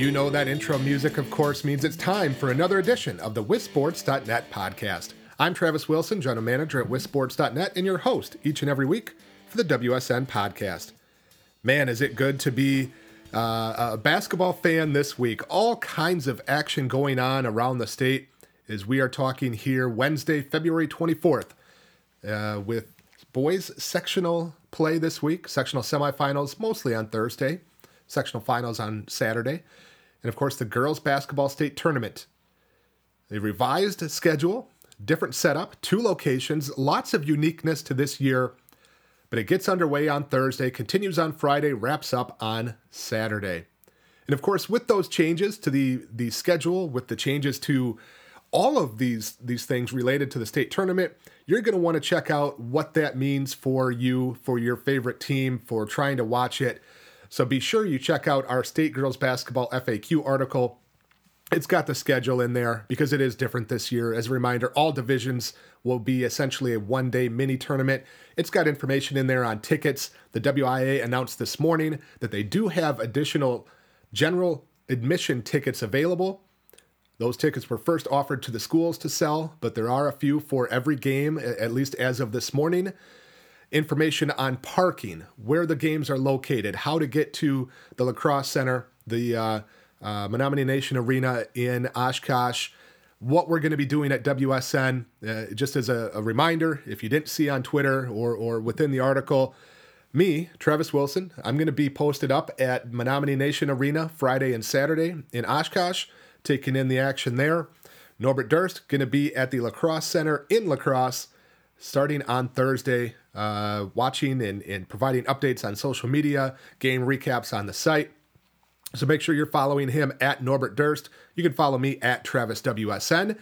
You know that intro music, of course, means it's time for another edition of the WisSports.net podcast. I'm Travis Wilson, General Manager at WisSports.net, and your host each and every week for the WSN podcast. Man, is it good to be uh, a basketball fan this week. All kinds of action going on around the state as we are talking here Wednesday, February 24th, uh, with boys sectional play this week, sectional semifinals mostly on Thursday, sectional finals on Saturday, and of course the girls basketball state tournament. A revised schedule, different setup, two locations, lots of uniqueness to this year but it gets underway on Thursday, continues on Friday, wraps up on Saturday. And of course, with those changes to the the schedule, with the changes to all of these these things related to the state tournament, you're going to want to check out what that means for you, for your favorite team, for trying to watch it. So be sure you check out our state girls basketball FAQ article it's got the schedule in there because it is different this year. As a reminder, all divisions will be essentially a one day mini tournament. It's got information in there on tickets. The WIA announced this morning that they do have additional general admission tickets available. Those tickets were first offered to the schools to sell, but there are a few for every game, at least as of this morning. Information on parking, where the games are located, how to get to the La Crosse Center, the uh, uh, Menominee Nation Arena in Oshkosh. What we're going to be doing at WSN, uh, just as a, a, reminder, if you didn't see on Twitter or, or within the article, me, Travis Wilson, I'm going to be posted up at Menominee Nation Arena Friday and Saturday in Oshkosh, taking in the action there. Norbert Durst going to be at the La Crosse Center in La Crosse starting on Thursday, uh, watching and, and providing updates on social media, game recaps on the site. So make sure you're following him at Norbert Durst. You can follow me at Travis WSN.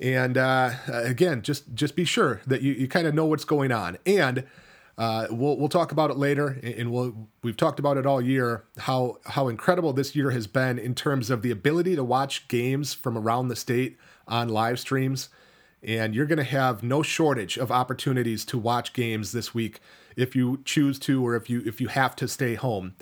And uh, again, just just be sure that you, you kind of know what's going on. And uh, we'll we'll talk about it later, and we'll we've talked about it all year how how incredible this year has been in terms of the ability to watch games from around the state on live streams. And you're going to have no shortage of opportunities to watch games this week if you choose to, or if you if you have to stay home.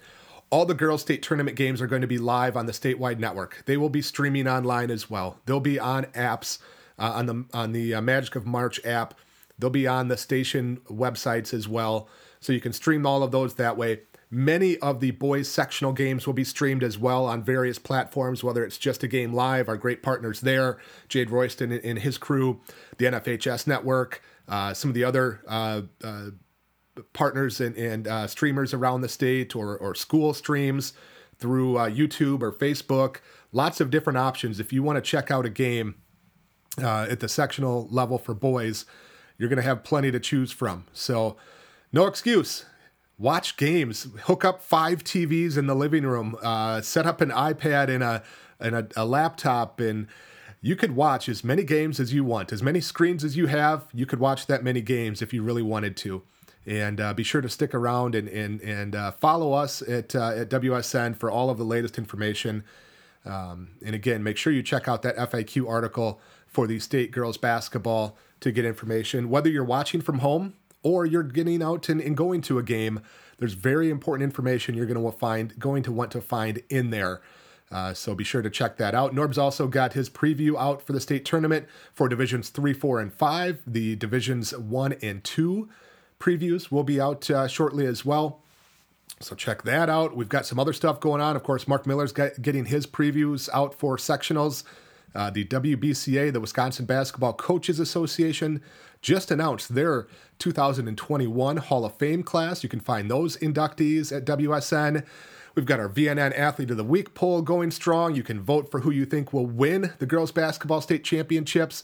All the girls' state tournament games are going to be live on the statewide network. They will be streaming online as well. They'll be on apps uh, on the on the uh, Magic of March app. They'll be on the station websites as well, so you can stream all of those that way. Many of the boys sectional games will be streamed as well on various platforms, whether it's just a game live, our great partners there, Jade Royston and his crew, the NFHS network, uh, some of the other uh, uh, partners and, and uh, streamers around the state or, or school streams through uh, YouTube or Facebook. Lots of different options. If you want to check out a game uh, at the sectional level for boys, you're going to have plenty to choose from. So, no excuse. Watch games. Hook up five TVs in the living room. Uh, set up an iPad and a and a, a laptop and you could watch as many games as you want, as many screens as you have. You could watch that many games if you really wanted to. And uh, be sure to stick around and and and uh, follow us at uh, at WSN for all of the latest information. Um, and again, make sure you check out that FAQ article for the state girls basketball to get information. Whether you're watching from home or you're getting out and, and going to a game, there's very important information you're going to find going to want to find in there. Uh, so be sure to check that out. Norb's also got his preview out for the state tournament for divisions three, four, and five. The divisions one and two previews will be out uh, shortly as well. So check that out. We've got some other stuff going on. Of course, Mark Miller's getting his previews out for sectionals. Uh, the WBCA, the Wisconsin Basketball Coaches Association, just announced their 2021 Hall of Fame class. You can find those inductees at WSN. We've got our VNN Athlete of the Week poll going strong. You can vote for who you think will win the girls basketball state championships.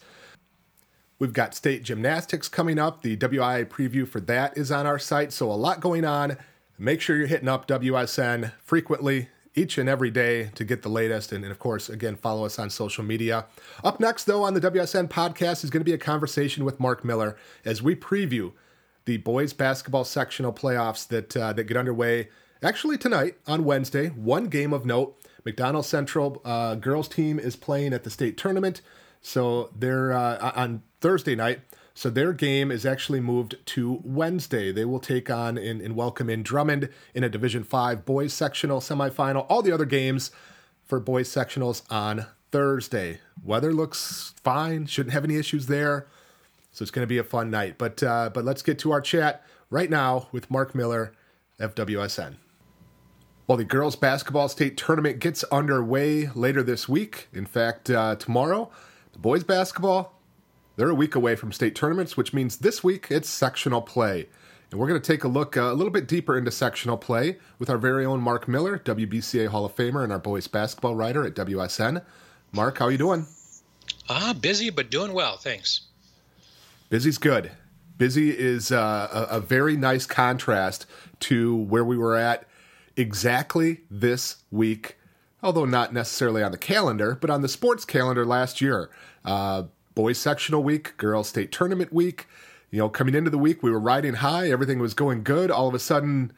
We've got state gymnastics coming up. The WIA preview for that is on our site. So, a lot going on. Make sure you're hitting up WSN frequently each and every day to get the latest. And, and, of course, again, follow us on social media. Up next, though, on the WSN podcast is going to be a conversation with Mark Miller as we preview the boys basketball sectional playoffs that uh, that get underway actually tonight on Wednesday. One game of note: McDonell Central uh, girls team is playing at the state tournament. So they're uh, on Thursday night. So their game is actually moved to Wednesday. They will take on and, and welcome in Drummond in a Division Five boys sectional semifinal. All the other games for boys sectionals on Thursday. Weather looks fine, shouldn't have any issues there. So it's going to be a fun night. But uh, but let's get to our chat right now with Mark Miller, FWSN. Well, the girls basketball state tournament gets underway later this week. In fact, uh, tomorrow, the boys basketball they're a week away from state tournaments, which means this week it's sectional play. And we're going to take a look uh, a little bit deeper into sectional play with our very own Mark Miller, WBCA Hall of Famer and our boys basketball writer at WSN. Mark, how are you doing? Ah, uh, busy, but doing well, thanks. Busy's good. Busy is uh, a, a very nice contrast to where we were at exactly this week, although not necessarily on the calendar, but on the sports calendar last year. Uh, boys sectional week, girls state tournament week. You know, coming into the week, we were riding high. Everything was going good. All of a sudden,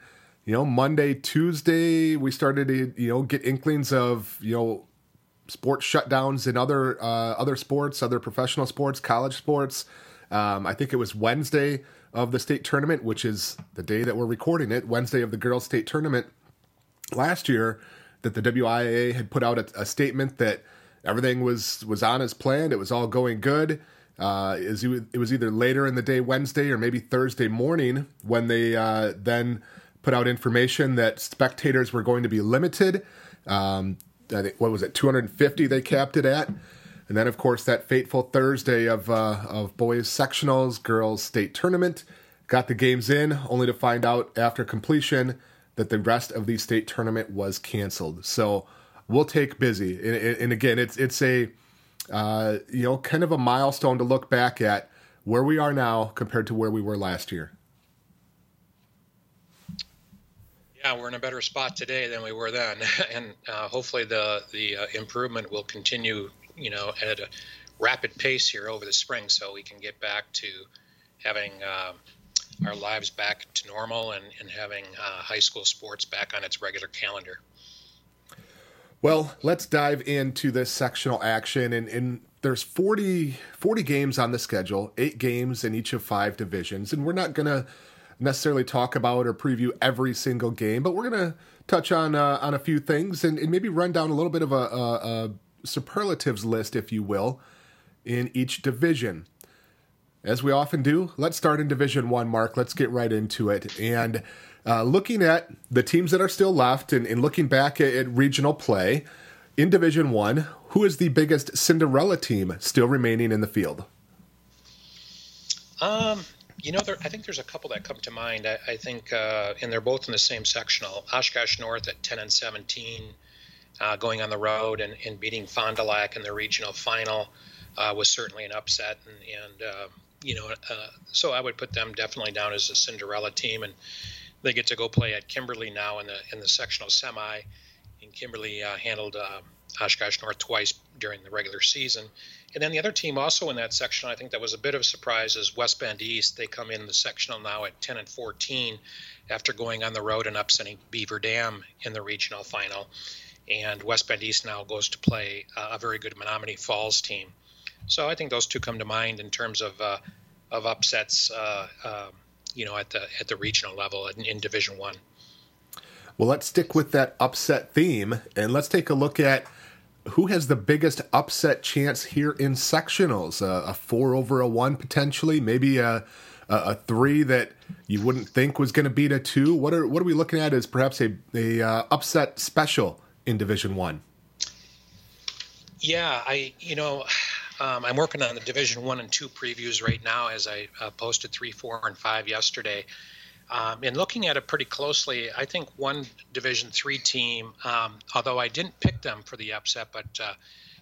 you know, Monday, Tuesday, we started to, you know, get inklings of, you know, sports shutdowns in other uh, other sports, other professional sports, college sports. Um, I think it was Wednesday of the state tournament, which is the day that we're recording it, Wednesday of the girls' state tournament last year, that the WIAA had put out a, a statement that everything was was on as planned. It was all going good. Uh, it was either later in the day, Wednesday, or maybe Thursday morning, when they uh, then put out information that spectators were going to be limited. Um, I think what was it, 250 they capped it at, and then of course that fateful Thursday of uh, of boys sectionals, girls state tournament. Got the games in, only to find out after completion that the rest of the state tournament was canceled. So we'll take busy, and, and again, it's it's a uh, you know, kind of a milestone to look back at where we are now compared to where we were last year. Yeah, we're in a better spot today than we were then, and uh, hopefully the the uh, improvement will continue. You know, at a rapid pace here over the spring, so we can get back to having uh, our lives back to normal and, and having uh, high school sports back on its regular calendar. Well, let's dive into this sectional action. And, and there's 40, 40 games on the schedule, eight games in each of five divisions. And we're not going to necessarily talk about or preview every single game, but we're going to touch on uh, on a few things and, and, maybe run down a little bit of a, a, a superlatives list, if you will, in each division. As we often do, let's start in Division One, Mark. Let's get right into it. And uh, looking at the teams that are still left and, and looking back at, at, regional play in Division One, who is the biggest Cinderella team still remaining in the field? Um, you know, there, I think there's a couple that come to mind. I, I think, uh, and they're both in the same sectional. Oshkosh North at 10 and 17, uh, going on the road and, and, beating Fond du Lac in the regional final uh, was certainly an upset. And, and uh, you know, uh, so I would put them definitely down as a Cinderella team. And they get to go play at Kimberly now in the in the sectional semi. And Kimberly uh, handled uh, Oshkosh North twice during the regular season. And then the other team also in that section, I think that was a bit of a surprise, is West Bend East. They come in the sectional now at 10 and 14 after going on the road and upsetting Beaver Dam in the regional final. And West Bend East now goes to play uh, a very good Menomonee Falls team. So I think those two come to mind in terms of uh, of upsets uh, um, you know at the at the regional level in, in Division One. Well, let's stick with that upset theme and let's take a look at who has the biggest upset chance here in sectionals. Uh, a four over a one potentially, maybe a a, a three that you wouldn't think was going to beat a two. What are what are we looking at as perhaps a a uh, upset special in Division One? Yeah, I you know um, I'm working on the Division One and Two previews right now, as I uh, posted three, four, and five yesterday. Um, and looking at it pretty closely, I think one Division Three team, um, although I didn't pick them for the upset, but uh,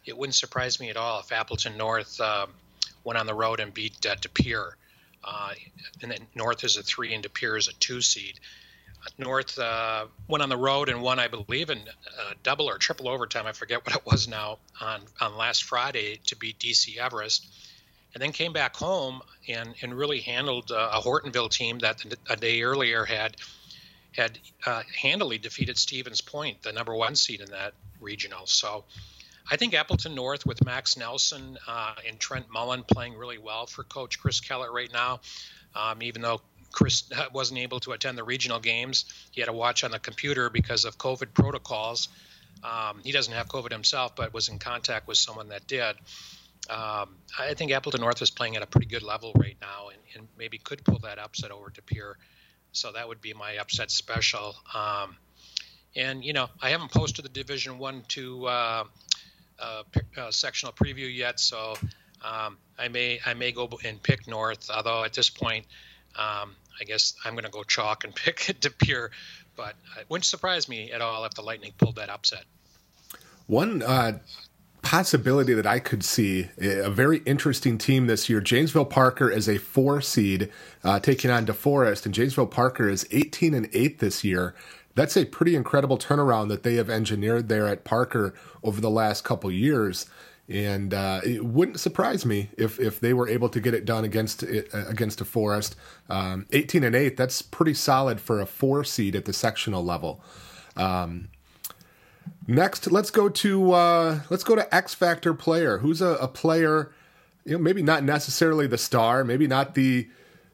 it wouldn't surprise me at all if Appleton North um, went on the road and beat uh, De Pere. Uh, and then North is a three, and De Pere is a two seed. North uh, went on the road and won, I believe, in uh, double or triple overtime. I forget what it was now on on last Friday to beat DC Everest, and then came back home and and really handled uh, a Hortonville team that a day earlier had had uh, handily defeated Stevens Point, the number one seed in that regional. So. I think Appleton North with Max Nelson uh, and Trent Mullen playing really well for Coach Chris Kellett right now. Um, even though Chris wasn't able to attend the regional games. He had to watch on the computer because of COVID protocols. Um, he doesn't have COVID himself, but was in contact with someone that did. Um, I think Appleton North is playing at a pretty good level right now, and, and, maybe could pull that upset over De Pere. So that would be my upset special. Um, and you know, I haven't posted the Division One to uh, uh, uh, sectional preview yet, so um, I may I may go and pick North. Although at this point, um, I guess I'm going to go chalk and pick De Pere. But it wouldn't surprise me at all if the Lightning pulled that upset. One uh, possibility that I could see a very interesting team this year. Janesville Parker is a four seed uh, taking on DeForest, and Janesville Parker is 18 and eight this year that's a pretty incredible turnaround that they have engineered there at Parker over the last couple years. And uh, it wouldn't surprise me if, if they were able to get it done against against DeForest. Um, 18 and eight, that's pretty solid for a four seed at the sectional level. Um, next, let's go to uh, let's go to X Factor player. Who's a, a player? You know, maybe not necessarily the star, maybe not the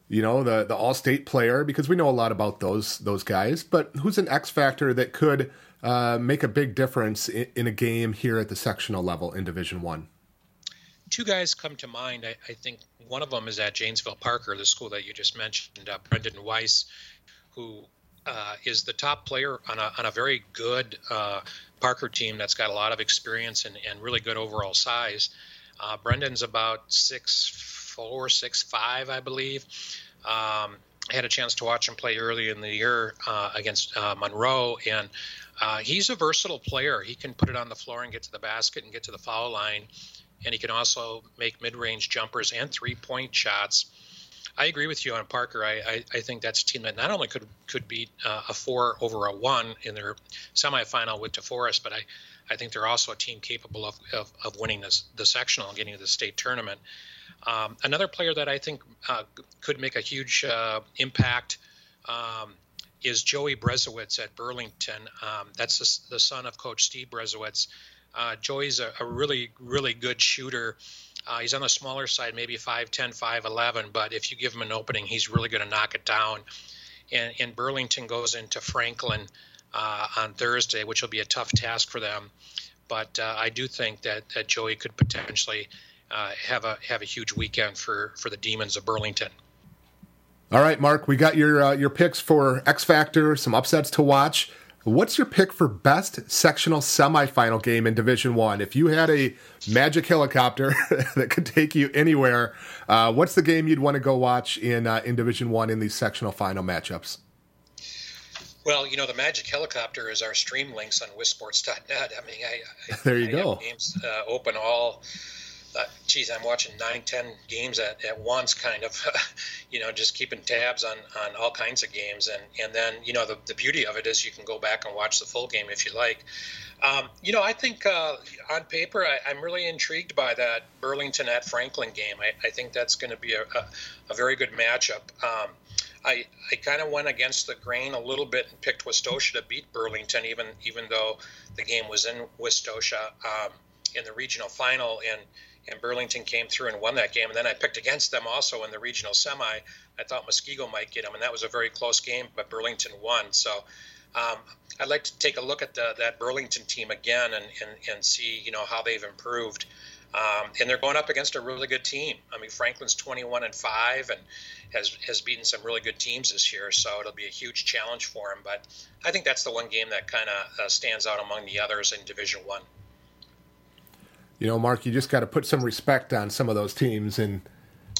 you know the the all state player because we know a lot about those those guys but who's an x factor that could uh, make a big difference in, in, a game here at the sectional level in division one? Two guys come to mind. I, I, think one of them is at janesville parker the school that you just mentioned uh, brendan weiss who uh, is the top player on a, on a very good uh, parker team that's got a lot of experience and, and really good overall size. Uh, brendan's about six four, six, five, I believe. Um, I had a chance to watch him play early in the year uh, against uh, Monroe, and uh, he's a versatile player. He can put it on the floor and get to the basket and get to the foul line, and he can also make mid-range jumpers and three-point shots. I agree with you on Parker. I, I, I think that's a team that not only could could beat uh, a four over a one in their semifinal with DeForest, but I, I think they're also a team capable of, of, of winning this, the sectional and getting to the state tournament. Um, another player that I think uh, could make a huge uh, impact um, is Joey Brezowitz at Burlington. Um, that's the, the, son of Coach Steve Brezowitz. Uh, Joey's a, a, really, really good shooter. Uh, he's on the smaller side, maybe 5'10, 5'11, but if you give him an opening, he's really going to knock it down. And, and Burlington goes into Franklin uh, on Thursday, which will be a tough task for them. But uh, I do think that, that Joey could potentially uh, have a have a huge weekend for for the Demons of Burlington. All right, Mark, we got your uh, your picks for X Factor, some upsets to watch. What's your pick for best sectional semifinal game in Division One? If you had a magic helicopter that could take you anywhere, uh, what's the game you'd want to go watch in uh, in Division One in these sectional final matchups? Well, you know, the Magic Helicopter is our stream links on wisports.net. I mean, I, I there you I go. games uh, open all uh, geez, I'm watching nine, ten games at, at once, kind of, you know, just keeping tabs on, on all kinds of games. And, and then, you know, the, the beauty of it is you can go back and watch the full game if you like. Um, you know, I think uh, on paper, I, am really intrigued by that Burlington at Franklin game. I, I think that's going to be a, a, a, very good matchup. Um, I, I kind of went against the grain a little bit and picked Westosha to beat Burlington, even even though the game was in Westosha um, in the regional final. And and Burlington came through and won that game. And then I picked against them also in the regional semi. I thought Muskego might get them, and that was a very close game, but Burlington won. So um, I'd like to take a look at the, that Burlington team again and, and, and see you know how they've improved. Um, and they're going up against a really good team. I mean, Franklin's 21 and five, and has has beaten some really good teams this year. So it'll be a huge challenge for him. But I think that's the one game that kind of uh, stands out among the others in Division One you know, Mark, you just got to put some respect on some of those teams, and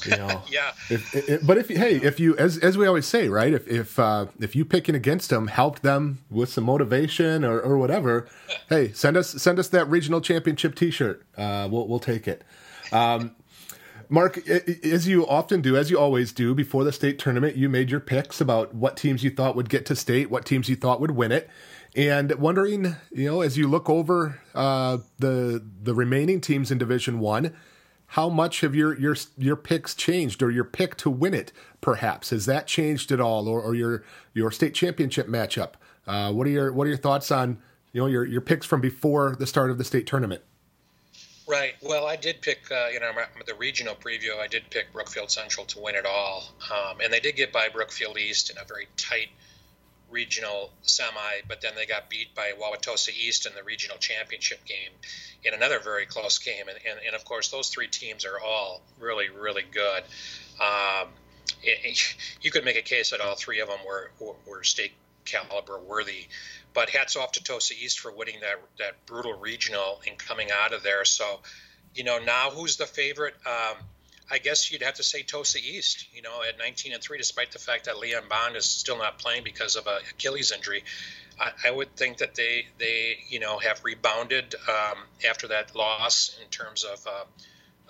you know, yeah. If, if, but if hey, if you as as we always say, right? If if uh, if you picking against them helped them with some motivation or, or whatever, hey, send us send us that regional championship T-shirt. Uh, we'll we'll take it. Um, Mark, as you often do, as you always do, before the state tournament, you made your picks about what teams you thought would get to state, what teams you thought would win it and wondering, you know, as you look over uh, the the remaining teams in Division One, how much have your your your picks changed, or your pick to win it, perhaps has that changed at all, or, or your your state championship matchup? Uh, what are your what are your thoughts on you know your your picks from before the start of the state tournament? Right. Well, I did pick, uh, you know, the regional preview. I did pick Brookfield Central to win it all, um, and they did get by Brookfield East in a very tight regional semi, but then they got beat by Wauwatosa East in the regional championship game in another very close game. And, and, and of course, those three teams are all really, really good. Um, it, it, you could make a case that all three of them were, were, were state caliber worthy. But hats off to Tosa East for winning that that brutal regional and coming out of there. So, you know, now who's the favorite? Um, I guess you'd have to say Tosa East. You know, at 19 and three, despite the fact that Leon Bond is still not playing because of a Achilles injury, I, I would think that they they you know have rebounded um, after that loss in terms of. Uh,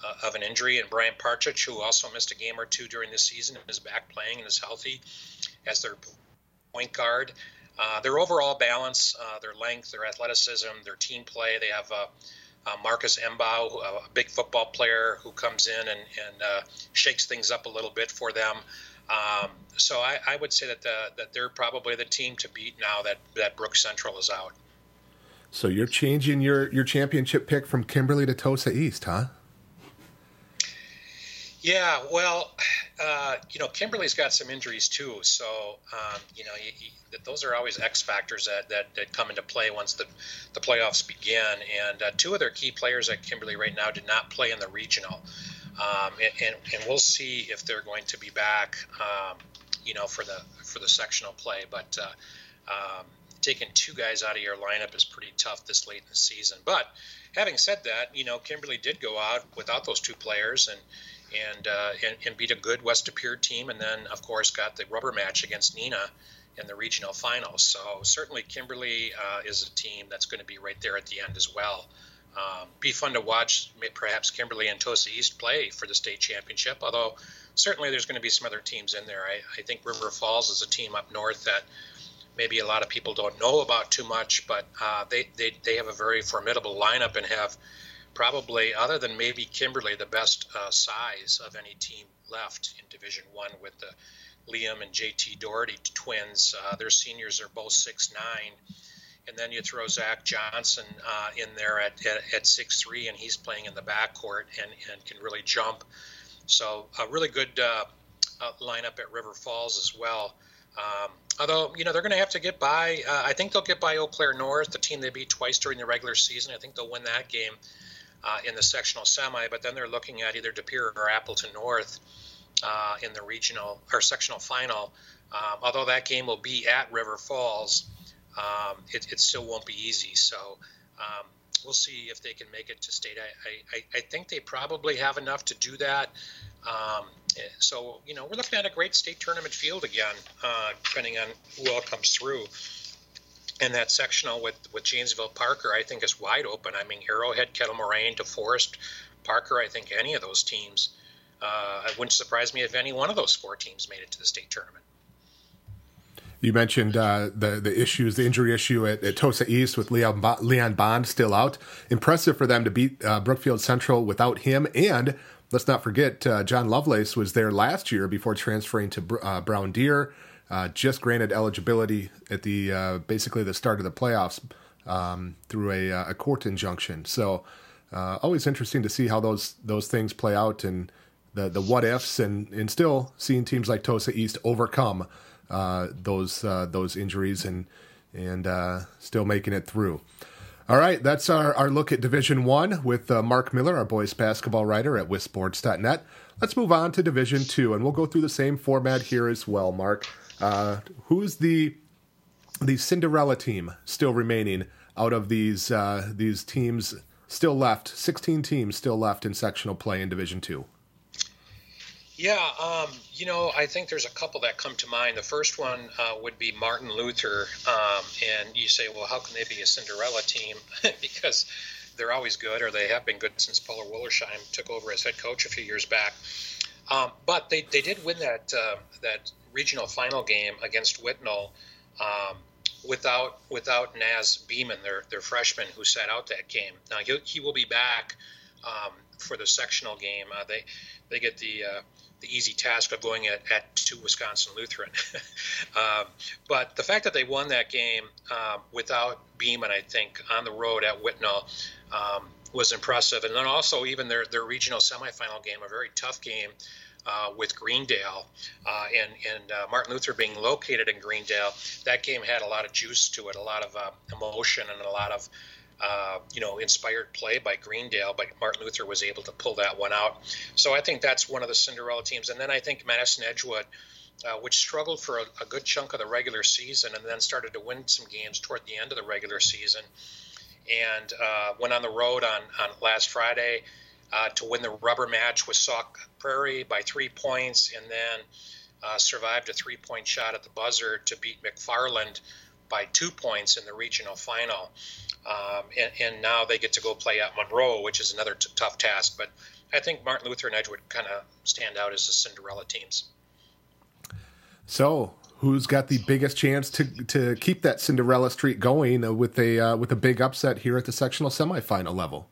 uh, of an injury, and Brian Partridge, who also missed a game or two during the season, is back playing and is healthy as their point guard. Uh, their overall balance, uh, their length, their athleticism, their team play. They have uh, uh, Marcus Embau, a big football player who comes in and, and uh, shakes things up a little bit for them. Um, so I, I, would say that the, that they're probably the team to beat now that that Brook Central is out. So you're changing your your championship pick from Kimberly to Tosa East, huh? Yeah, well, uh, you know, Kimberly's got some injuries too, so um, you know, you, you, those are always X factors that, that, that, come into play once the, the playoffs begin. And uh, two of their key players at Kimberly right now did not play in the regional, um, and, and, and, we'll see if they're going to be back, um, you know, for the for the sectional play. But uh, um, taking two guys out of your lineup is pretty tough this late in the season. But having said that, you know, Kimberly did go out without those two players and and, uh, and, and beat a good West Pere team, and then of course got the rubber match against Neenah in the regional finals. So certainly Kimberly uh, is a team that's going to be right there at the end as well. Um, be fun to watch perhaps Kimberly and Tosa East play for the state championship. Although certainly there's going to be some other teams in there. I, I think River Falls is a team up north that maybe a lot of people don't know about too much, but uh, they, they they have a very formidable lineup and have probably, other than maybe Kimberly, the best uh, size of any team left in Division One with the Liam and JT Doherty twins. Uh, their seniors are both six nine, and then you throw Zach Johnson uh, in there at, at, six three, and he's playing in the backcourt and, and can really jump. So a really good uh, uh, lineup at River Falls as well. Um, although you know they're going to have to get by. Uh, I think they'll get by Eau Claire North, the team they beat twice during the regular season. I think they'll win that game uh, in the sectional semi, but then they're looking at either De Pere or Appleton North uh, in the regional or sectional final. Um, although that game will be at River Falls, um, it, it, still won't be easy. So um, we'll see if they can make it to state. I, I, I think they probably have enough to do that. Um, so, you know, we're looking at a great state tournament field again, uh, depending on who all comes through and that sectional with with Janesville Parker, I think is wide open. I mean, Arrowhead, Kettle Moraine, DeForest, Parker. I think any of those teams. Uh, it wouldn't surprise me if any one of those four teams made it to the state tournament. You mentioned uh, the the issues, the injury issue at, at Tosa East with Leon, Leon Bond still out. Impressive for them to beat uh, Brookfield Central without him. And let's not forget, uh, John Lovelace was there last year before transferring to uh, Brown Deer uh, just granted eligibility at the uh, basically the start of the playoffs um, through a, uh, a, court injunction. So uh, always interesting to see how those those things play out and the the what ifs and and still seeing teams like Tosa East overcome uh, those uh, those injuries and and still making it through. All right, that's our, our look at Division One with Mark Miller, our boys basketball writer at WisSports.net. Let's move on to Division Two, and we'll go through the same format here as well, Mark. Uh, who's the the Cinderella team still remaining out of these uh, these teams still left? Sixteen teams still left in sectional play in Division Two. Yeah, um, you know, I think there's a couple that come to mind. The first one uh, would be Martin Luther, um, and you say, well, how can they be a Cinderella team? because they're always good, or they have been good since Paula Wollersheim took over as head coach a few years back. Um, but they, they did win that uh, that regional final game against Whitnall um, without without Naz Beeman, their their freshman who sat out that game. Now he he will be back um, for the sectional game. Uh, they they get the uh, the easy task of going at, at to Wisconsin Lutheran. um, but the fact that they won that game um, without Beeman, I think, on the road at Whitnall um, was impressive. And then also even their their regional semifinal game, a very tough game. Uh, with Greendale uh, and and uh, Martin Luther being located in Greendale, that game had a lot of juice to it, a lot of uh, emotion, and a lot of uh, you know inspired play by Greendale. But Martin Luther was able to pull that one out. So I think that's one of the Cinderella teams. And then I think Madison Edgewood. Uh, which struggled for a, a, good chunk of the regular season and then started to win some games toward the end of the regular season and uh, went on the road on, on last Friday uh, to win the rubber match with Sauk Prairie by three points, and then uh, survived a three point shot at the buzzer to beat McFarland by two points in the regional final. Um, and, and, now they get to go play at Monroe, which is another t- tough task. But I think Martin Luther and Edgewood kind of stand out as the Cinderella teams. So, who's got the biggest chance to to keep that Cinderella streak going with a uh, with a big upset here at the sectional semifinal level?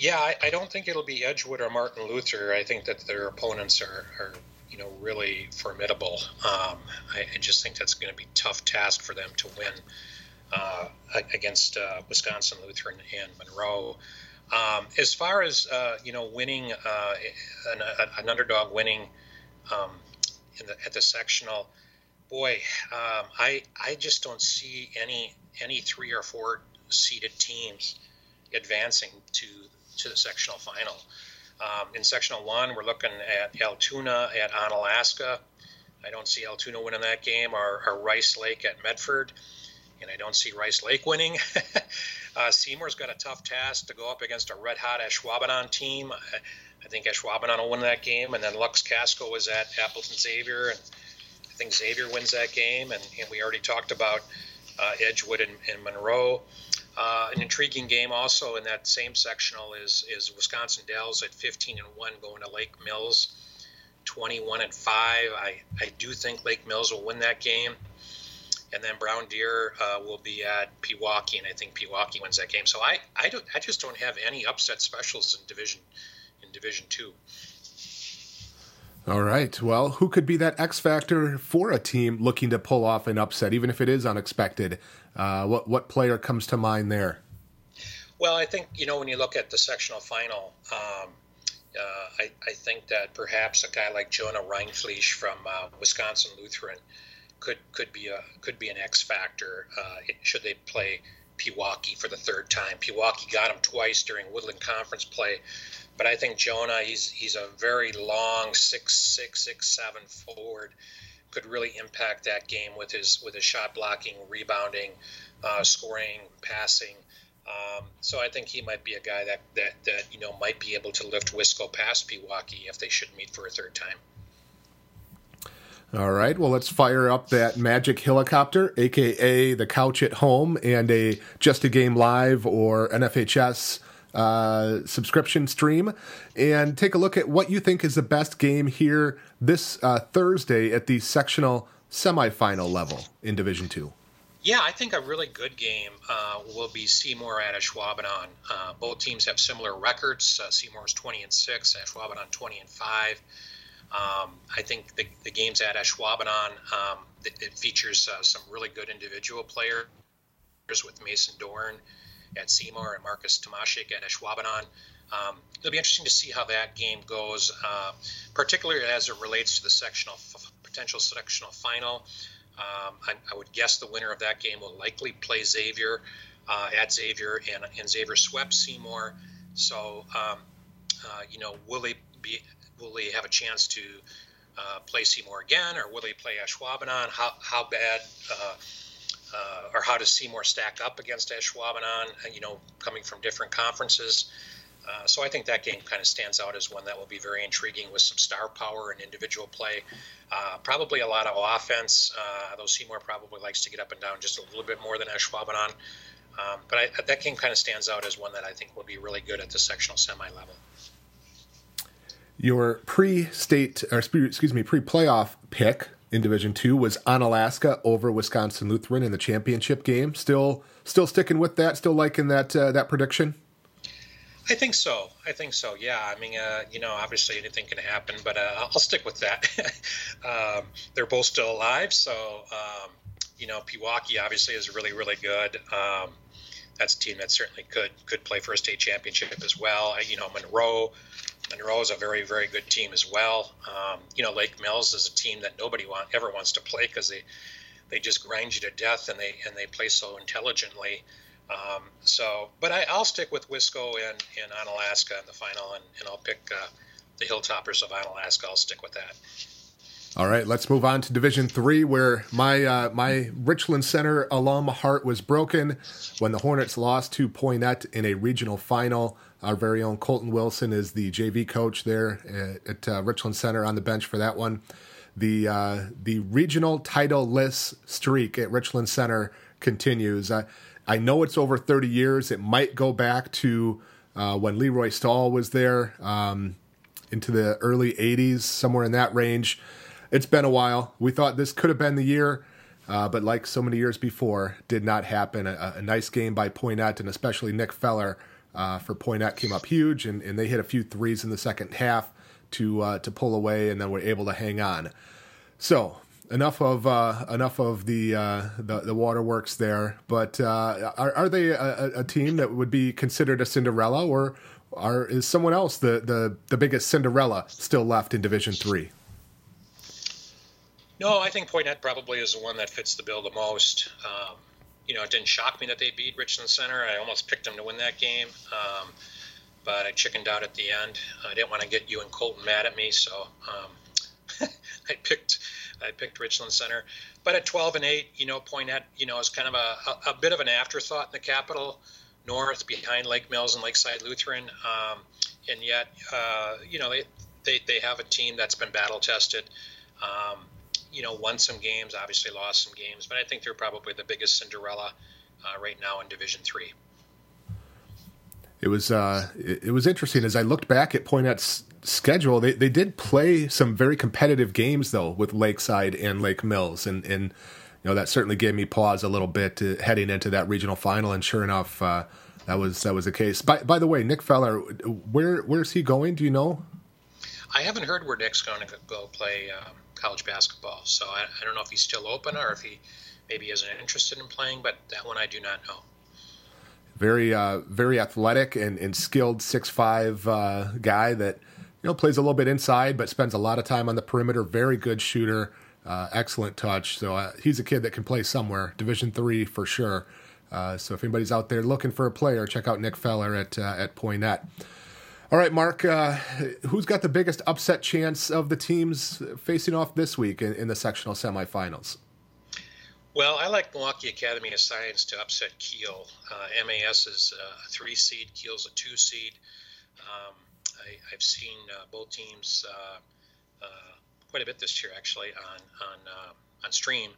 Yeah, I, I, don't think it'll be Edgewood or Martin Luther. I think that their opponents are, are you know really formidable. Um, I, I, just think that's going to be a tough task for them to win uh, against uh, Wisconsin Lutheran and Monroe. Um, as far as uh, you know, winning uh, an, an, underdog winning um, the, at the sectional, boy, um, I I just don't see any any three or four seeded teams advancing to to the sectional final. Um, in sectional one, we're looking at Altoona at Onalaska. I don't see Altoona winning that game, or, or Rice Lake at Medford, and I don't see Rice Lake winning. uh, Seymour's got a tough task to go up against a red hot Ashwaubenon team. I, I think Ashwaubenon will win that game, and then Lux Casco is at Appleton Xavier, and I think Xavier wins that game. And, and we already talked about uh, Edgewood and, and Monroe. Uh, an intriguing game also in that same sectional is is Wisconsin Dells at 15 and one going to Lake Mills, 21 and five. I I do think Lake Mills will win that game, and then Brown Deer uh, will be at Pewaukee, and I think Pewaukee wins that game. So I I don't I just don't have any upset specials in division in Division Two. All right. Well, who could be that X factor for a team looking to pull off an upset, even if it is unexpected? Uh, what what player comes to mind there? Well, I think you know when you look at the sectional final, um, uh, I, I, think that perhaps a guy like Jonah Reinfleisch from uh, Wisconsin Lutheran could could be a could be an X factor. Uh, should they play Pewaukee for the third time? Pewaukee got him twice during Woodland Conference play, but I think Jonah he's he's a very long six six six seven forward could really impact that game with his with his shot blocking, rebounding, uh, scoring, passing. Um, so I think he might be a guy that, that that you know might be able to lift Wisco past Pewaukee if they should meet for a third time. All right, well, let's fire up that magic helicopter, aka the couch at home, and a just a game live or NFHS uh, subscription stream and take a look at what you think is the best game here this uh, Thursday at the sectional semifinal level in Division Two. Yeah, I think a really good game uh, will be Seymour at Ashwaubenon. Uh, both teams have similar records. Uh, Seymour's 20 and 6, Ashwaubenon 20 and 5. Um, I think the, the games at Ashwaubenon, um, it, it, features uh, some really good individual players with Mason Dorn at Seymour and Marcus Tomashik at Ashwaubenon. Um, it'll be interesting to see how that game goes, uh, particularly as it relates to the sectional potential sectional final. Um, I, I, would guess the winner of that game will likely play Xavier uh, at Xavier, and, and Xavier swept Seymour. So, um, uh, you know, will they be? Will they have a chance to uh, play Seymour again, or will they play Ashwaubenon? How how bad? Uh, or how does Seymour stack up against Ashwaubenon, uh, you know, coming from different conferences. Uh, so I think that game kind of stands out as one that will be very intriguing with some star power and individual play. Uh, probably a lot of offense, uh, though Seymour probably likes to get up and down just a little bit more than Ashwaubenon. Um, but I, that game kind of stands out as one that I think will be really good at the sectional semi level. Your pre-state, or excuse me, pre-playoff pick in Division Two was Onalaska over Wisconsin Lutheran in the championship game. Still, still sticking with that. Still liking that uh, that prediction. I think so. I think so. Yeah. I mean, uh, you know, obviously anything can happen, but uh, I'll stick with that. um, they're both still alive, so um, you know, Pewaukee obviously is really, really good. Um, that's a team that certainly could could play for a state championship as well. You know, Monroe. Monroe is a very, very good team as well. Um, you know, Lake Mills is a team that nobody want, ever wants to play because they they just grind you to death and they and they play so intelligently. Um, so, but I, will stick with Wisco and in Onalaska in the final, and, and I'll pick uh, the Hilltoppers of Onalaska. I'll stick with that. All right, let's move on to Division Three, where my uh, my Richland Center alum heart was broken when the Hornets lost to Poynette in a regional final. Our very own Colton Wilson is the JV coach there at, at uh, Richland Center on the bench for that one. The uh, the regional title list streak at Richland Center continues. I know it's over 30 years. It might go back to uh, when Leroy Stahl was there um, into the early 80s, somewhere in that range it's been a while. We thought this could have been the year, uh, but like so many years before, did not happen. A, a nice game by Poynette and especially Nick Feller uh, for Poynette came up huge, and, and they hit a few threes in the second half to uh, to pull away, and then were able to hang on. So enough of uh, enough of the, uh, the, the waterworks there. But uh, are are they a, a, team that would be considered a Cinderella, or are is someone else the the, the biggest Cinderella still left in Division Three? No, I think Poynette probably is the one that fits the bill the most. Um, you know, it didn't shock me that they beat Richland Center. I almost picked them to win that game, um, but I chickened out at the end. I didn't want to get you and Colton mad at me, so um, I picked I picked Richland Center. But at 12 and 8, you know, Poynette, you know, is kind of a, a, a bit of an afterthought in the capital north behind Lake Mills and Lakeside Lutheran, um, and yet, uh, you know, they, they they have a team that's been battle tested. Um, you know, won some games, obviously lost some games, but I think they're probably the biggest Cinderella uh, right now in Division Three. It was uh, it, was interesting as I looked back at Poynette's schedule. They they did play some very competitive games though with Lakeside and Lake Mills, and and you know that certainly gave me pause a little bit to, heading into that regional final. And sure enough, uh, that was that was the case. By by the way, Nick Feller, where where's he going? Do you know? I haven't heard where Nick's going to go play. Um, college basketball. So I, I don't know if he's still open or if he maybe isn't interested in playing, but that one I do not know. Very, uh, very athletic and, and skilled six five uh, guy that you know plays a little bit inside, but spends a lot of time on the perimeter. Very good shooter, uh, excellent touch. So uh, he's a kid that can play somewhere. Division three for sure. Uh, so if anybody's out there looking for a player, check out Nick Feller at uh, at Poynette. All right, Mark, uh, who's got the biggest upset chance of the teams facing off this week in, in the sectional semifinals? Well, I like Milwaukee Academy of Science to upset Kiel. Uh, MAS is a three seed, Kiel's a two seed. Um, I, have seen uh, both teams uh, uh, quite a bit this year, actually, on on uh, on stream.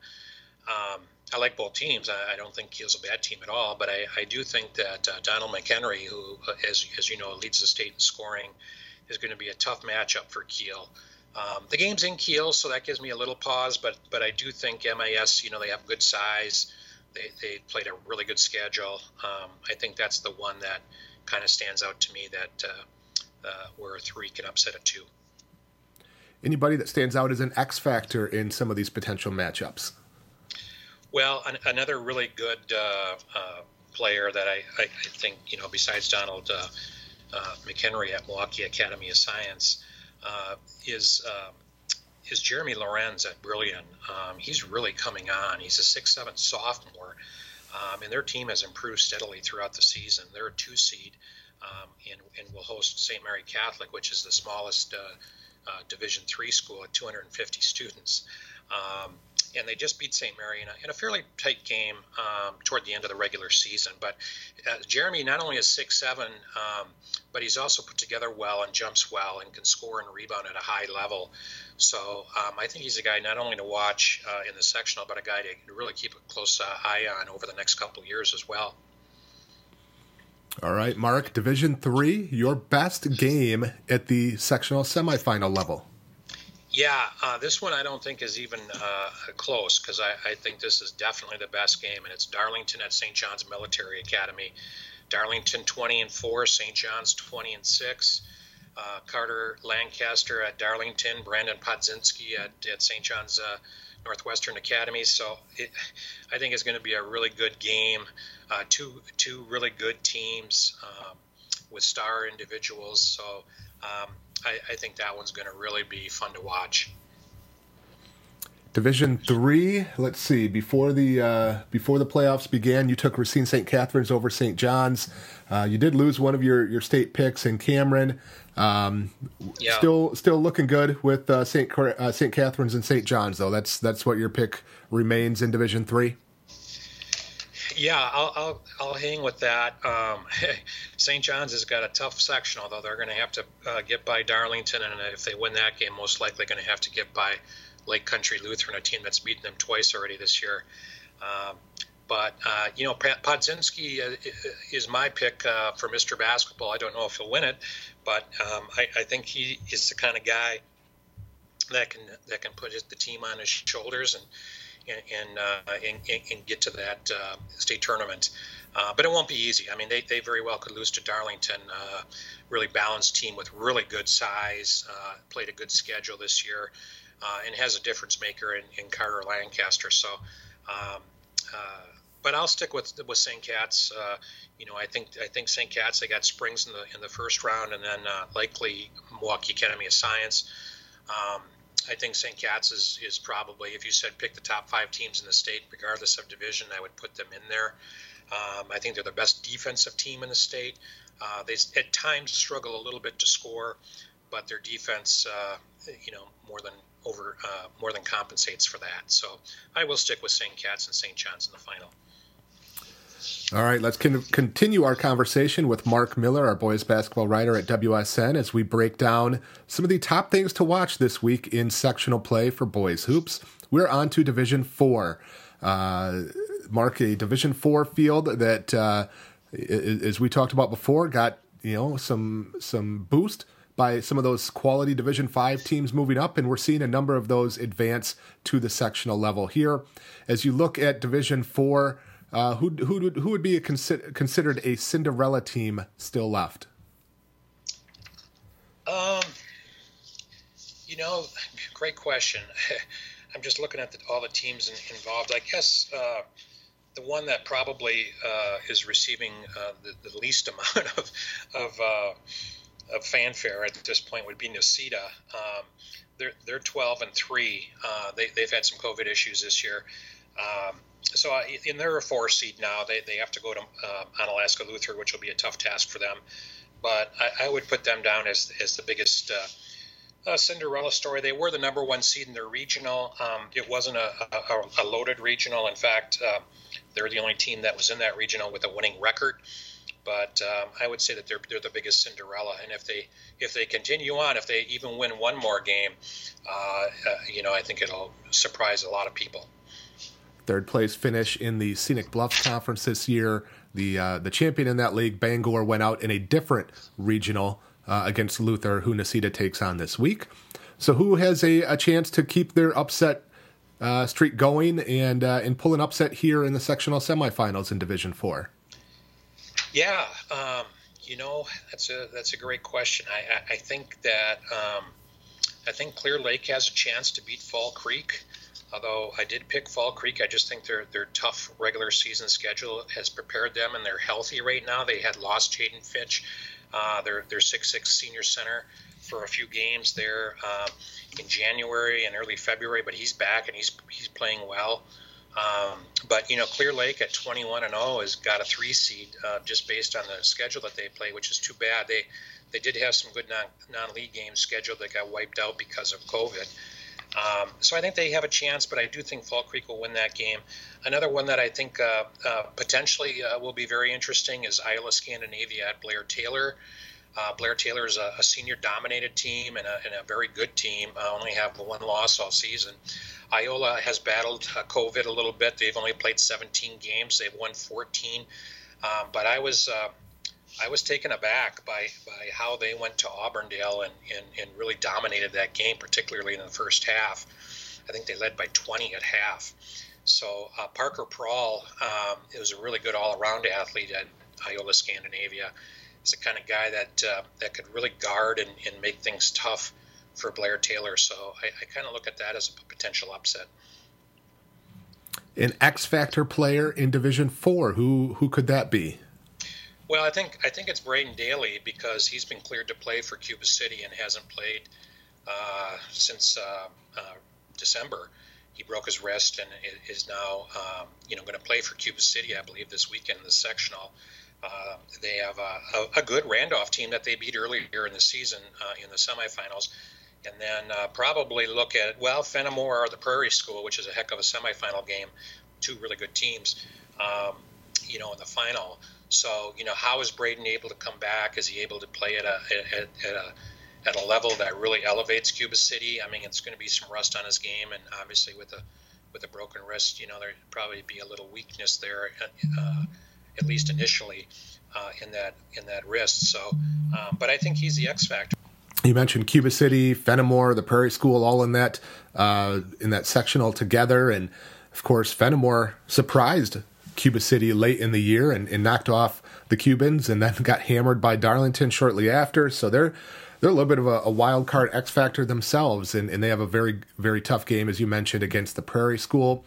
Um, I like both teams. I, I, don't think Kiel's a bad team at all, but I, I do think that uh, Donald McHenry, who, uh, as, as you know, leads the state in scoring, is going to be a tough matchup for Kiel. Um, the game's in Kiel, so that gives me a little pause, but but I do think MIS, you know, they have good size. They, they played a really good schedule. Um, I think that's the one that kind of stands out to me that uh, uh, where a three can upset a two. Anybody that stands out as an X factor in some of these potential matchups? Well, an, another really good uh, uh, player that I, I, I, think, you know, besides Donald uh, uh McHenry at Milwaukee Academy of Science, uh, is um, is Jeremy Lorenz at Brillion. Um, he's really coming on. He's a six-seven sophomore, um, and their team has improved steadily throughout the season. They're a two seed, um, and, and will host St. Mary Catholic, which is the smallest uh, Division three school at 250 students. And they just beat St. Mary in a, in a fairly tight game um, toward the end of the regular season. But uh, Jeremy not only is six seven, um, but he's also put together well and jumps well and can score and rebound at a high level. So um, I think he's a guy not only to watch uh, in the sectional, but a guy to really keep a close uh, eye on over the next couple of years as well. All right, Mark, Division Three, your best game at the sectional semifinal level. Yeah, uh, this one I don't think is even uh, close because I, I, think this is definitely the best game, and it's Darlington at St. John's Military Academy. Darlington 20 and 4, St. John's 20 and 6. Uh, Carter Lancaster at Darlington, Brandon Podzinski at, at St. John's uh, Northwestern Academy. So it, I think it's going to be a really good game. Uh, two two really good teams um, with star individuals. So um, I, I think that one's going to really be fun to watch. Division three. Let's see. Before the uh, before the playoffs began, you took Racine St. Catherine's over St. John's. Uh, you did lose one of your, your state picks in Cameron. Um, yeah. Still still looking good with uh, St. Uh, St. Catherine's and St. John's though. That's that's what your pick remains in Division three. Yeah, I'll, I'll, I'll hang with that. Um, St. John's has got a tough section, although they're going to have to uh, get by Darlington, and if they win that game, most likely going to have to get by Lake Country Lutheran, a team that's beaten them twice already this year. Um, but uh, you know, Podzinski uh, is my pick uh, for Mr. Basketball. I don't know if he'll win it, but um, I, I, think he is the kind of guy that can that can put the team on his shoulders and and uh, and, and, get to that uh, state tournament. Uh, but it won't be easy. I mean, they, they very well could lose to Darlington. really balanced team with really good size. played a good schedule this year uh, and has a difference maker in, in Carter Lancaster. So, um, uh, but I'll stick with with St. Cat's. Uh, you know, I think I think St. Cat's they got Springs in the in the first round, and then uh, likely Milwaukee Academy of Science. Um, I think St. Cat's is, is probably, if you said pick the top five teams in the state, regardless of division, I would put them in there. Um, I think they're the best defensive team in the state. Uh, they at times struggle a little bit to score, but their defense, uh, you know, more than over uh, more than compensates for that. So I will stick with St. Cat's and St. John's in the final. All right, let's con- continue our conversation with Mark Miller, our boys basketball writer at WSN, as we break down some of the top things to watch this week in sectional play for boys hoops. We're on to Division Four. Uh, Mark, a Division Four field that, uh, as we talked about before, got you know some some boost by some of those quality Division Five teams moving up, and we're seeing a number of those advance to the sectional level here. As you look at Division Four, uh, who who who would be a consi- considered a Cinderella team still left? Um, you know, great question. I'm just looking at the, all the teams in, involved. I guess uh, the one that probably uh, is receiving uh, the, the, least amount of of uh, of fanfare at this point would be Necedah. Um, they're they're 12 and three. Uh, they they've had some COVID issues this year. Um, so uh, in their a four seed now. They, they have to go to uh, Onalaska Luther, which will be a tough task for them. But I, I would put them down as as the biggest. Uh, Cinderella story. They were the number one seed in their regional. Um, it wasn't a, a, a, loaded regional. In fact, uh, they're the only team that was in that regional with a winning record but um, I would say that they're they're the biggest Cinderella. And if they if they continue on, if they even win one more game, uh, uh, you know, I think it'll surprise a lot of people. Third place finish in the Scenic Bluffs Conference this year. The uh, the champion in that league, Bangor, went out in a different regional uh, against Luther, who Necedah takes on this week. So, who has a, a chance to keep their upset uh, streak going and uh, and pull an upset here in the sectional semifinals in Division Four? Yeah, um, you know that's a that's a great question. I I, I think that um, I think Clear Lake has a chance to beat Fall Creek. Although I did pick Fall Creek, I just think their their tough regular season schedule has prepared them, and they're healthy right now. They had lost Jaden Fitch, uh, their their six six senior center, for a few games there uh, in January and early February, but he's back and he's he's playing well. Um, but you know, Clear Lake at 21 and 0 has got a three seed uh, just based on the schedule that they play, which is too bad. They they did have some good non non league games scheduled that got wiped out because of COVID. Um, so I think they have a chance, but I do think Fall Creek will win that game. Another one that I think uh, uh, potentially uh, will be very interesting is Iola Scandinavia at Blair Taylor. Uh, Blair Taylor is a, a senior dominated team and a, and a very good team. Uh, only have one loss all season. Iola has battled uh, COVID a little bit. They've only played 17 games. They've won 14. Um, but I was I was taken aback by, by how they went to Auburndale and, and, and really dominated that game, particularly in the first half. I think they led by 20 at half. So uh, Parker Prawl um, was a really good all-around athlete at Iola Scandinavia. He's the kind of guy that uh, that could really guard and, and make things tough for Blair Taylor. So I, I kind of look at that as a potential upset. an X factor player in Division Four. Who who could that be? Well, I think I think it's Braden Daly because he's been cleared to play for Cuba City and hasn't played uh, since uh, uh, December. He broke his wrist and is now, um, you know, going to play for Cuba City, I believe, this weekend in the sectional. Uh, they have a, a, a, good Randolph team that they beat earlier in the season uh, in the semifinals and then uh, probably look at well Fennimore or the Prairie School, which is a heck of a semifinal game, two really good teams, um, you know, in the final. So you know, how is Braden able to come back? Is he able to play at a at, at a at a level that really elevates Cuba City? I mean, it's going to be some rust on his game, and obviously with a with a broken wrist, you know, there'd probably be a little weakness there, uh, at least initially, uh, in that in that wrist. So, um, but I think he's the X factor you mentioned Cuba City, Fennimore, the Prairie School, all in that uh, in that sectional together, and of course Fennimore surprised Cuba City late in the year and, and, knocked off the Cubans, and then got hammered by Darlington shortly after. So they're they're a little bit of a, a wild card X factor themselves, and, and, they have a very very tough game as you mentioned against the Prairie School.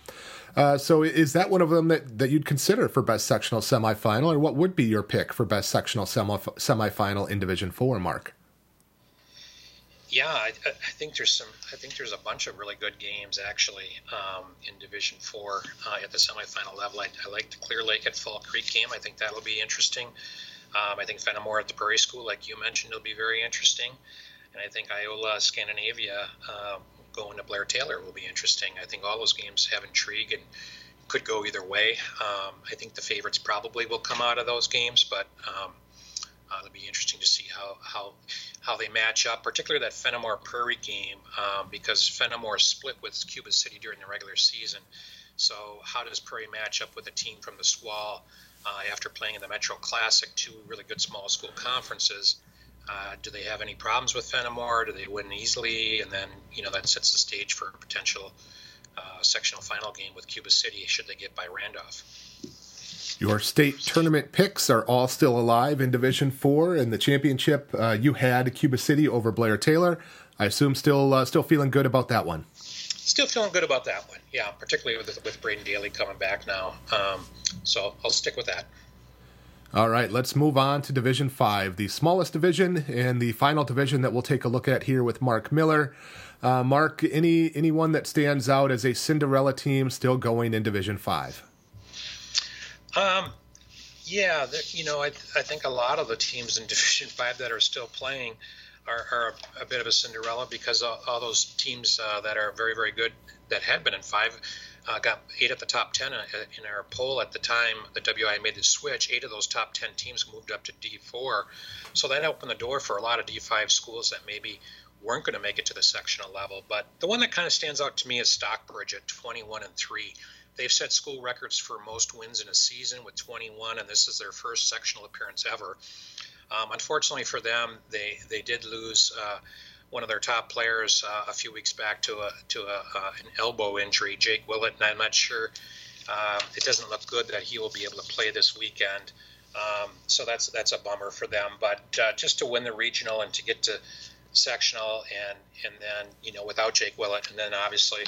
Uh, so is that one of them that, that you'd consider for best sectional semifinal, or what would be your pick for best sectional semi semifinal in Division Four, Mark? Yeah, I, I, think there's some. I think there's a bunch of really good games actually um, in Division Four uh, at the semifinal level. I, I, like the Clear Lake at Fall Creek game. I think that'll be interesting. Um, I think Fennimore at the Prairie School, like you mentioned, will be very interesting. And I think Iola Scandinavia uh, going to Blair Taylor will be interesting. I think all those games have intrigue and could go either way. Um, I think the favorites probably will come out of those games, but um, uh, it'll be interesting to see how how how they match up, particularly that Fennimore Prairie game, um, because Fennimore split with Cuba City during the regular season. So how does Prairie match up with a team from the SWAL uh, after playing in the Metro Classic, two really good small school conferences? Uh, do they have any problems with Fennimore? Do they win easily? And then you know that sets the stage for a potential uh, sectional final game with Cuba City should they get by Randolph. Your state tournament picks are all still alive in Division Four. and the championship, uh, you had Cuba City over Blair Taylor. I assume still uh, still feeling good about that one. Still feeling good about that one, yeah. Particularly with with Braden Daly coming back now, um, so I'll stick with that. All right, let's move on to Division Five, the smallest division and the final division that we'll take a look at here with Mark Miller. Uh, Mark, any anyone that stands out as a Cinderella team still going in Division Five? Um, yeah, you know, I, I think a lot of the teams in Division Five that are still playing are, are a, a, bit of a Cinderella because all, all those teams uh, that are very, very good that had been in five uh, got eight at the top 10 uh, in our poll at the time the WI made the switch. Eight of those top 10 teams moved up to D4. So that opened the door for a lot of D5 schools that maybe weren't going to make it to the sectional level. But the one that kind of stands out to me is Stockbridge at 21 and 3. They've set school records for most wins in a season with 21, and this is their first sectional appearance ever. Um, unfortunately for them, they they did lose uh, one of their top players uh, a few weeks back to a to a, uh, an elbow injury, Jake Willett, and I'm not sure. Uh, it doesn't look good that he will be able to play this weekend. Um, so that's that's a bummer for them. But uh, just to win the regional and to get to sectional, and and then you know without Jake Willett, and then obviously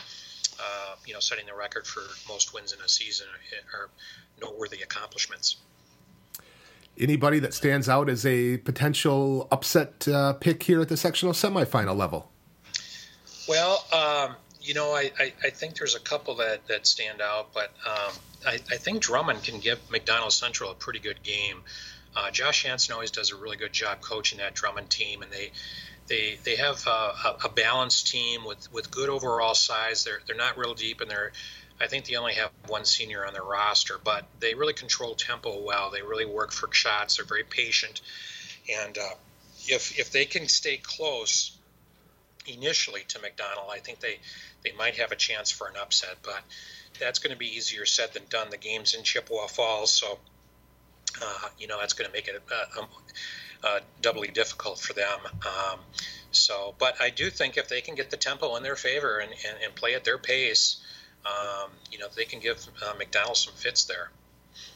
uh, you know, setting the record for most wins in a season are noteworthy accomplishments. Anybody that stands out as a potential upset uh, pick here at the sectional semifinal level? Well, um, you know, I, I, I, think there's a couple that, that stand out, but um, I, I, think Drummond can give McDonell Central a pretty good game. Uh, Josh Hansen always does a really good job coaching that Drummond team, and they they they have a, a, balanced team with, with good overall size. They're they're not real deep, and they're I think they only have one senior on their roster, but they really control tempo well. They really work for shots. They're very patient, and uh, if if they can stay close initially to McDonell, I think they they might have a chance for an upset. But that's going to be easier said than done. The game's in Chippewa Falls, so uh, you know that's going to make it. Uh, um, uh, doubly difficult for them. Um, so, but I do think if they can get the tempo in their favor and, and, and play at their pace, um, you know, they can give uh, McDonell some fits there.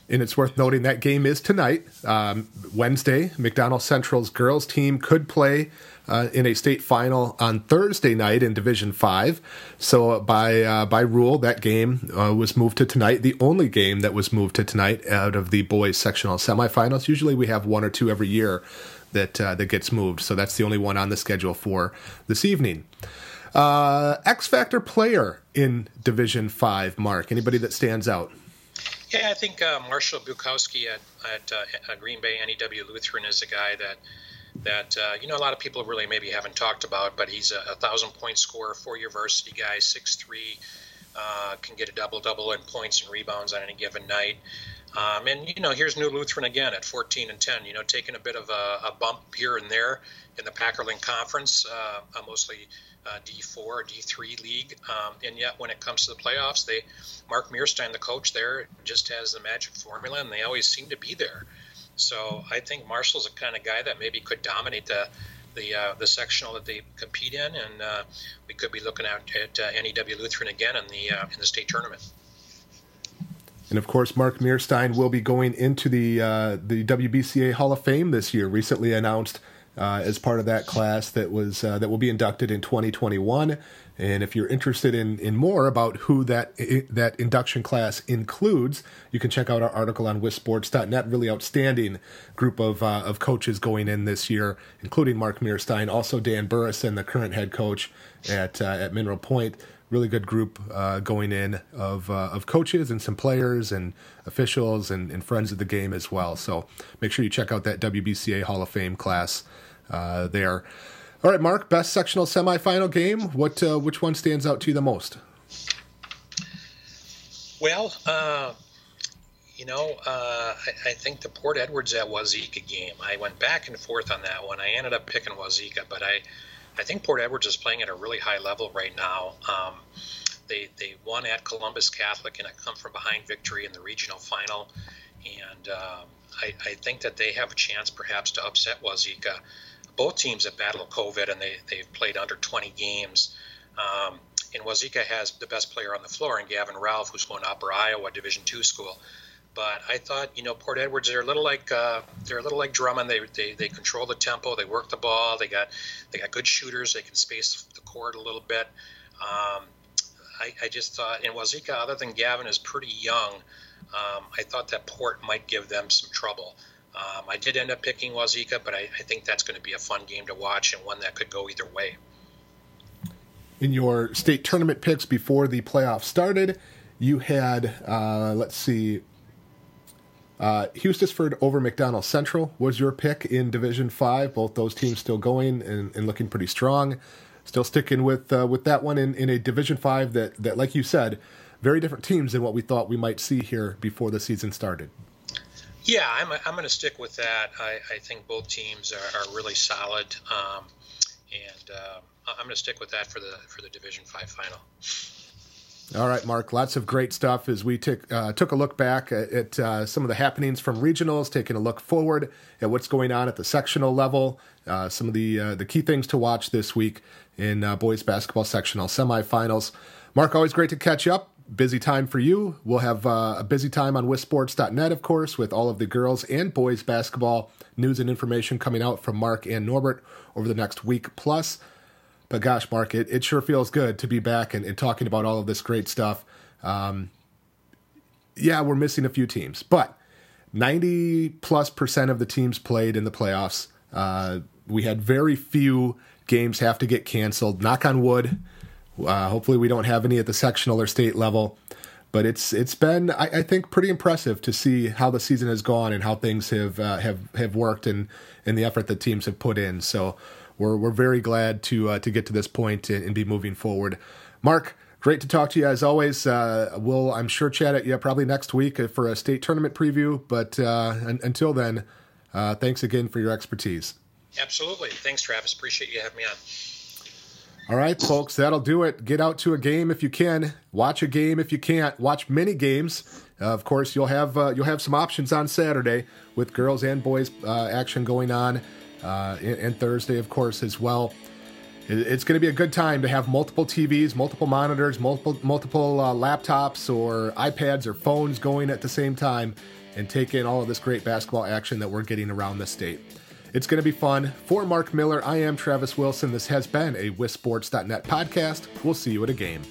And it's worth noting that game is tonight, um, Wednesday. McDonell Central's girls team could play uh, in a state final on Thursday night in Division Five. So by uh, by rule, that game uh, was moved to tonight. The only game that was moved to tonight out of the boys sectional semifinals. Usually we have one or two every year that uh, that gets moved. So that's the only one on the schedule for this evening. Uh, X Factor player in Division Five. Mark, anybody that stands out? Yeah, I think uh, Marshall Bukowski at, at uh, Green Bay NEW Lutheran is a guy that that uh, you know a lot of people really maybe haven't talked about, but he's a, a thousand point scorer, four year varsity guy, six three, uh, can get a double double in points and rebounds on any given night. Um, and you know, here's New Lutheran again at 14 and 10. You know, taking a bit of a, a bump here and there in the Packerland Conference, uh, mostly uh, D4, D3 league. Um, and yet, when it comes to the playoffs, they Mark Mearstein, the coach there, just has the magic formula, and they always seem to be there. So I think Marshall's a kind of guy that maybe could dominate the the uh, the sectional that they compete in, and uh, we could be looking at, at uh, NEW Lutheran again in the uh, in the state tournament. And of course, Mark Mearstein will be going into the uh, the WBCA Hall of Fame this year. Recently announced uh, as part of that class that was uh, that will be inducted in 2021. And if you're interested in, in more about who that that induction class includes, you can check out our article on wisports.net. Really outstanding group of uh, of coaches going in this year, including Mark Mearstein, also Dan Burrison, the current head coach at uh, at Mineral Point. Really good group uh, going in of uh, of coaches and some players and officials and, and friends of the game as well. So make sure you check out that WBCA Hall of Fame class uh, there. All right, Mark, best sectional semifinal game. What uh, which one stands out to you the most? Well, uh, you know, uh, I, I, think the Port Edwards at Wauzeka game. I went back and forth on that one. I ended up picking Wauzeka, but I, I think Port Edwards is playing at a really high level right now. Um, they they won at Columbus Catholic in a come from behind victory in the regional final, and um, I, I, think that they have a chance perhaps to upset Wauzeka both teams have battled COVID and they, they've played under 20 games. Um, and Wauzeka has the best player on the floor and Gavin Ralph, who's going to Upper Iowa Division two school. But I thought, you know, Port Edwards, they're a little like uh, they're a little like Drummond. They, they they control the tempo. They work the ball. They got they got good shooters. They can space the court a little bit. Um, I, I, just thought, and Wauzeka, other than Gavin, is pretty young. Um, I thought that Port might give them some trouble. Um, I did end up picking Wauzeka, but I, I think that's going to be a fun game to watch and one that could go either way. In your state tournament picks before the playoffs started, you had, uh, let's see, uh, Hustisford over McDonell Central was your pick in Division Five. Both those teams still going and, and looking pretty strong. Still sticking with uh, with that one in, in a Division Five that that, like you said, very different teams than what we thought we might see here before the season started. Yeah, I'm, I'm going to stick with that. I, I think both teams are, are really solid, um, and uh, I'm going to stick with that for the for the Division Five final. All right, Mark. Lots of great stuff as we took uh, took a look back at, at uh, some of the happenings from regionals, taking a look forward at what's going on at the sectional level, uh, some of the uh, the key things to watch this week in uh, boys basketball sectional semifinals. Mark, always great to catch up busy time for you. We'll have uh, a busy time on wisports.net, of course, with all of the girls and boys basketball news and information coming out from Mark and Norbert over the next week plus. But gosh, Mark, it, it sure feels good to be back and, and talking about all of this great stuff. Um, yeah, we're missing a few teams, but 90 plus percent of the teams played in the playoffs. Uh, we had very few games have to get canceled. Knock on wood. Uh, hopefully, we don't have any at the sectional or state level. But it's it's been I, I, think pretty impressive to see how the season has gone and how things have uh, have have worked and and the effort that teams have put in. So we're we're very glad to uh, to get to this point and, and, be moving forward. Mark, great to talk to you as always. Uh, we'll I'm sure chat at you probably next week for a state tournament preview. But uh, un- until then, uh, thanks again for your expertise. Absolutely, thanks, Travis. Appreciate you having me on. All right, folks, that'll do it. Get out to a game if you can. Watch a game if you can't. Watch many games. Uh, of course, you'll have uh, you'll have some options on Saturday with girls and boys uh, action going on, uh, and, Thursday, of course, as well. It's going to be a good time to have multiple TVs, multiple monitors, multiple multiple uh, laptops or iPads or phones going at the same time, and take in all of this great basketball action that we're getting around the state. It's going to be fun. For Mark Miller, I am Travis Wilson. This has been a WisSports.net podcast. We'll see you at a game.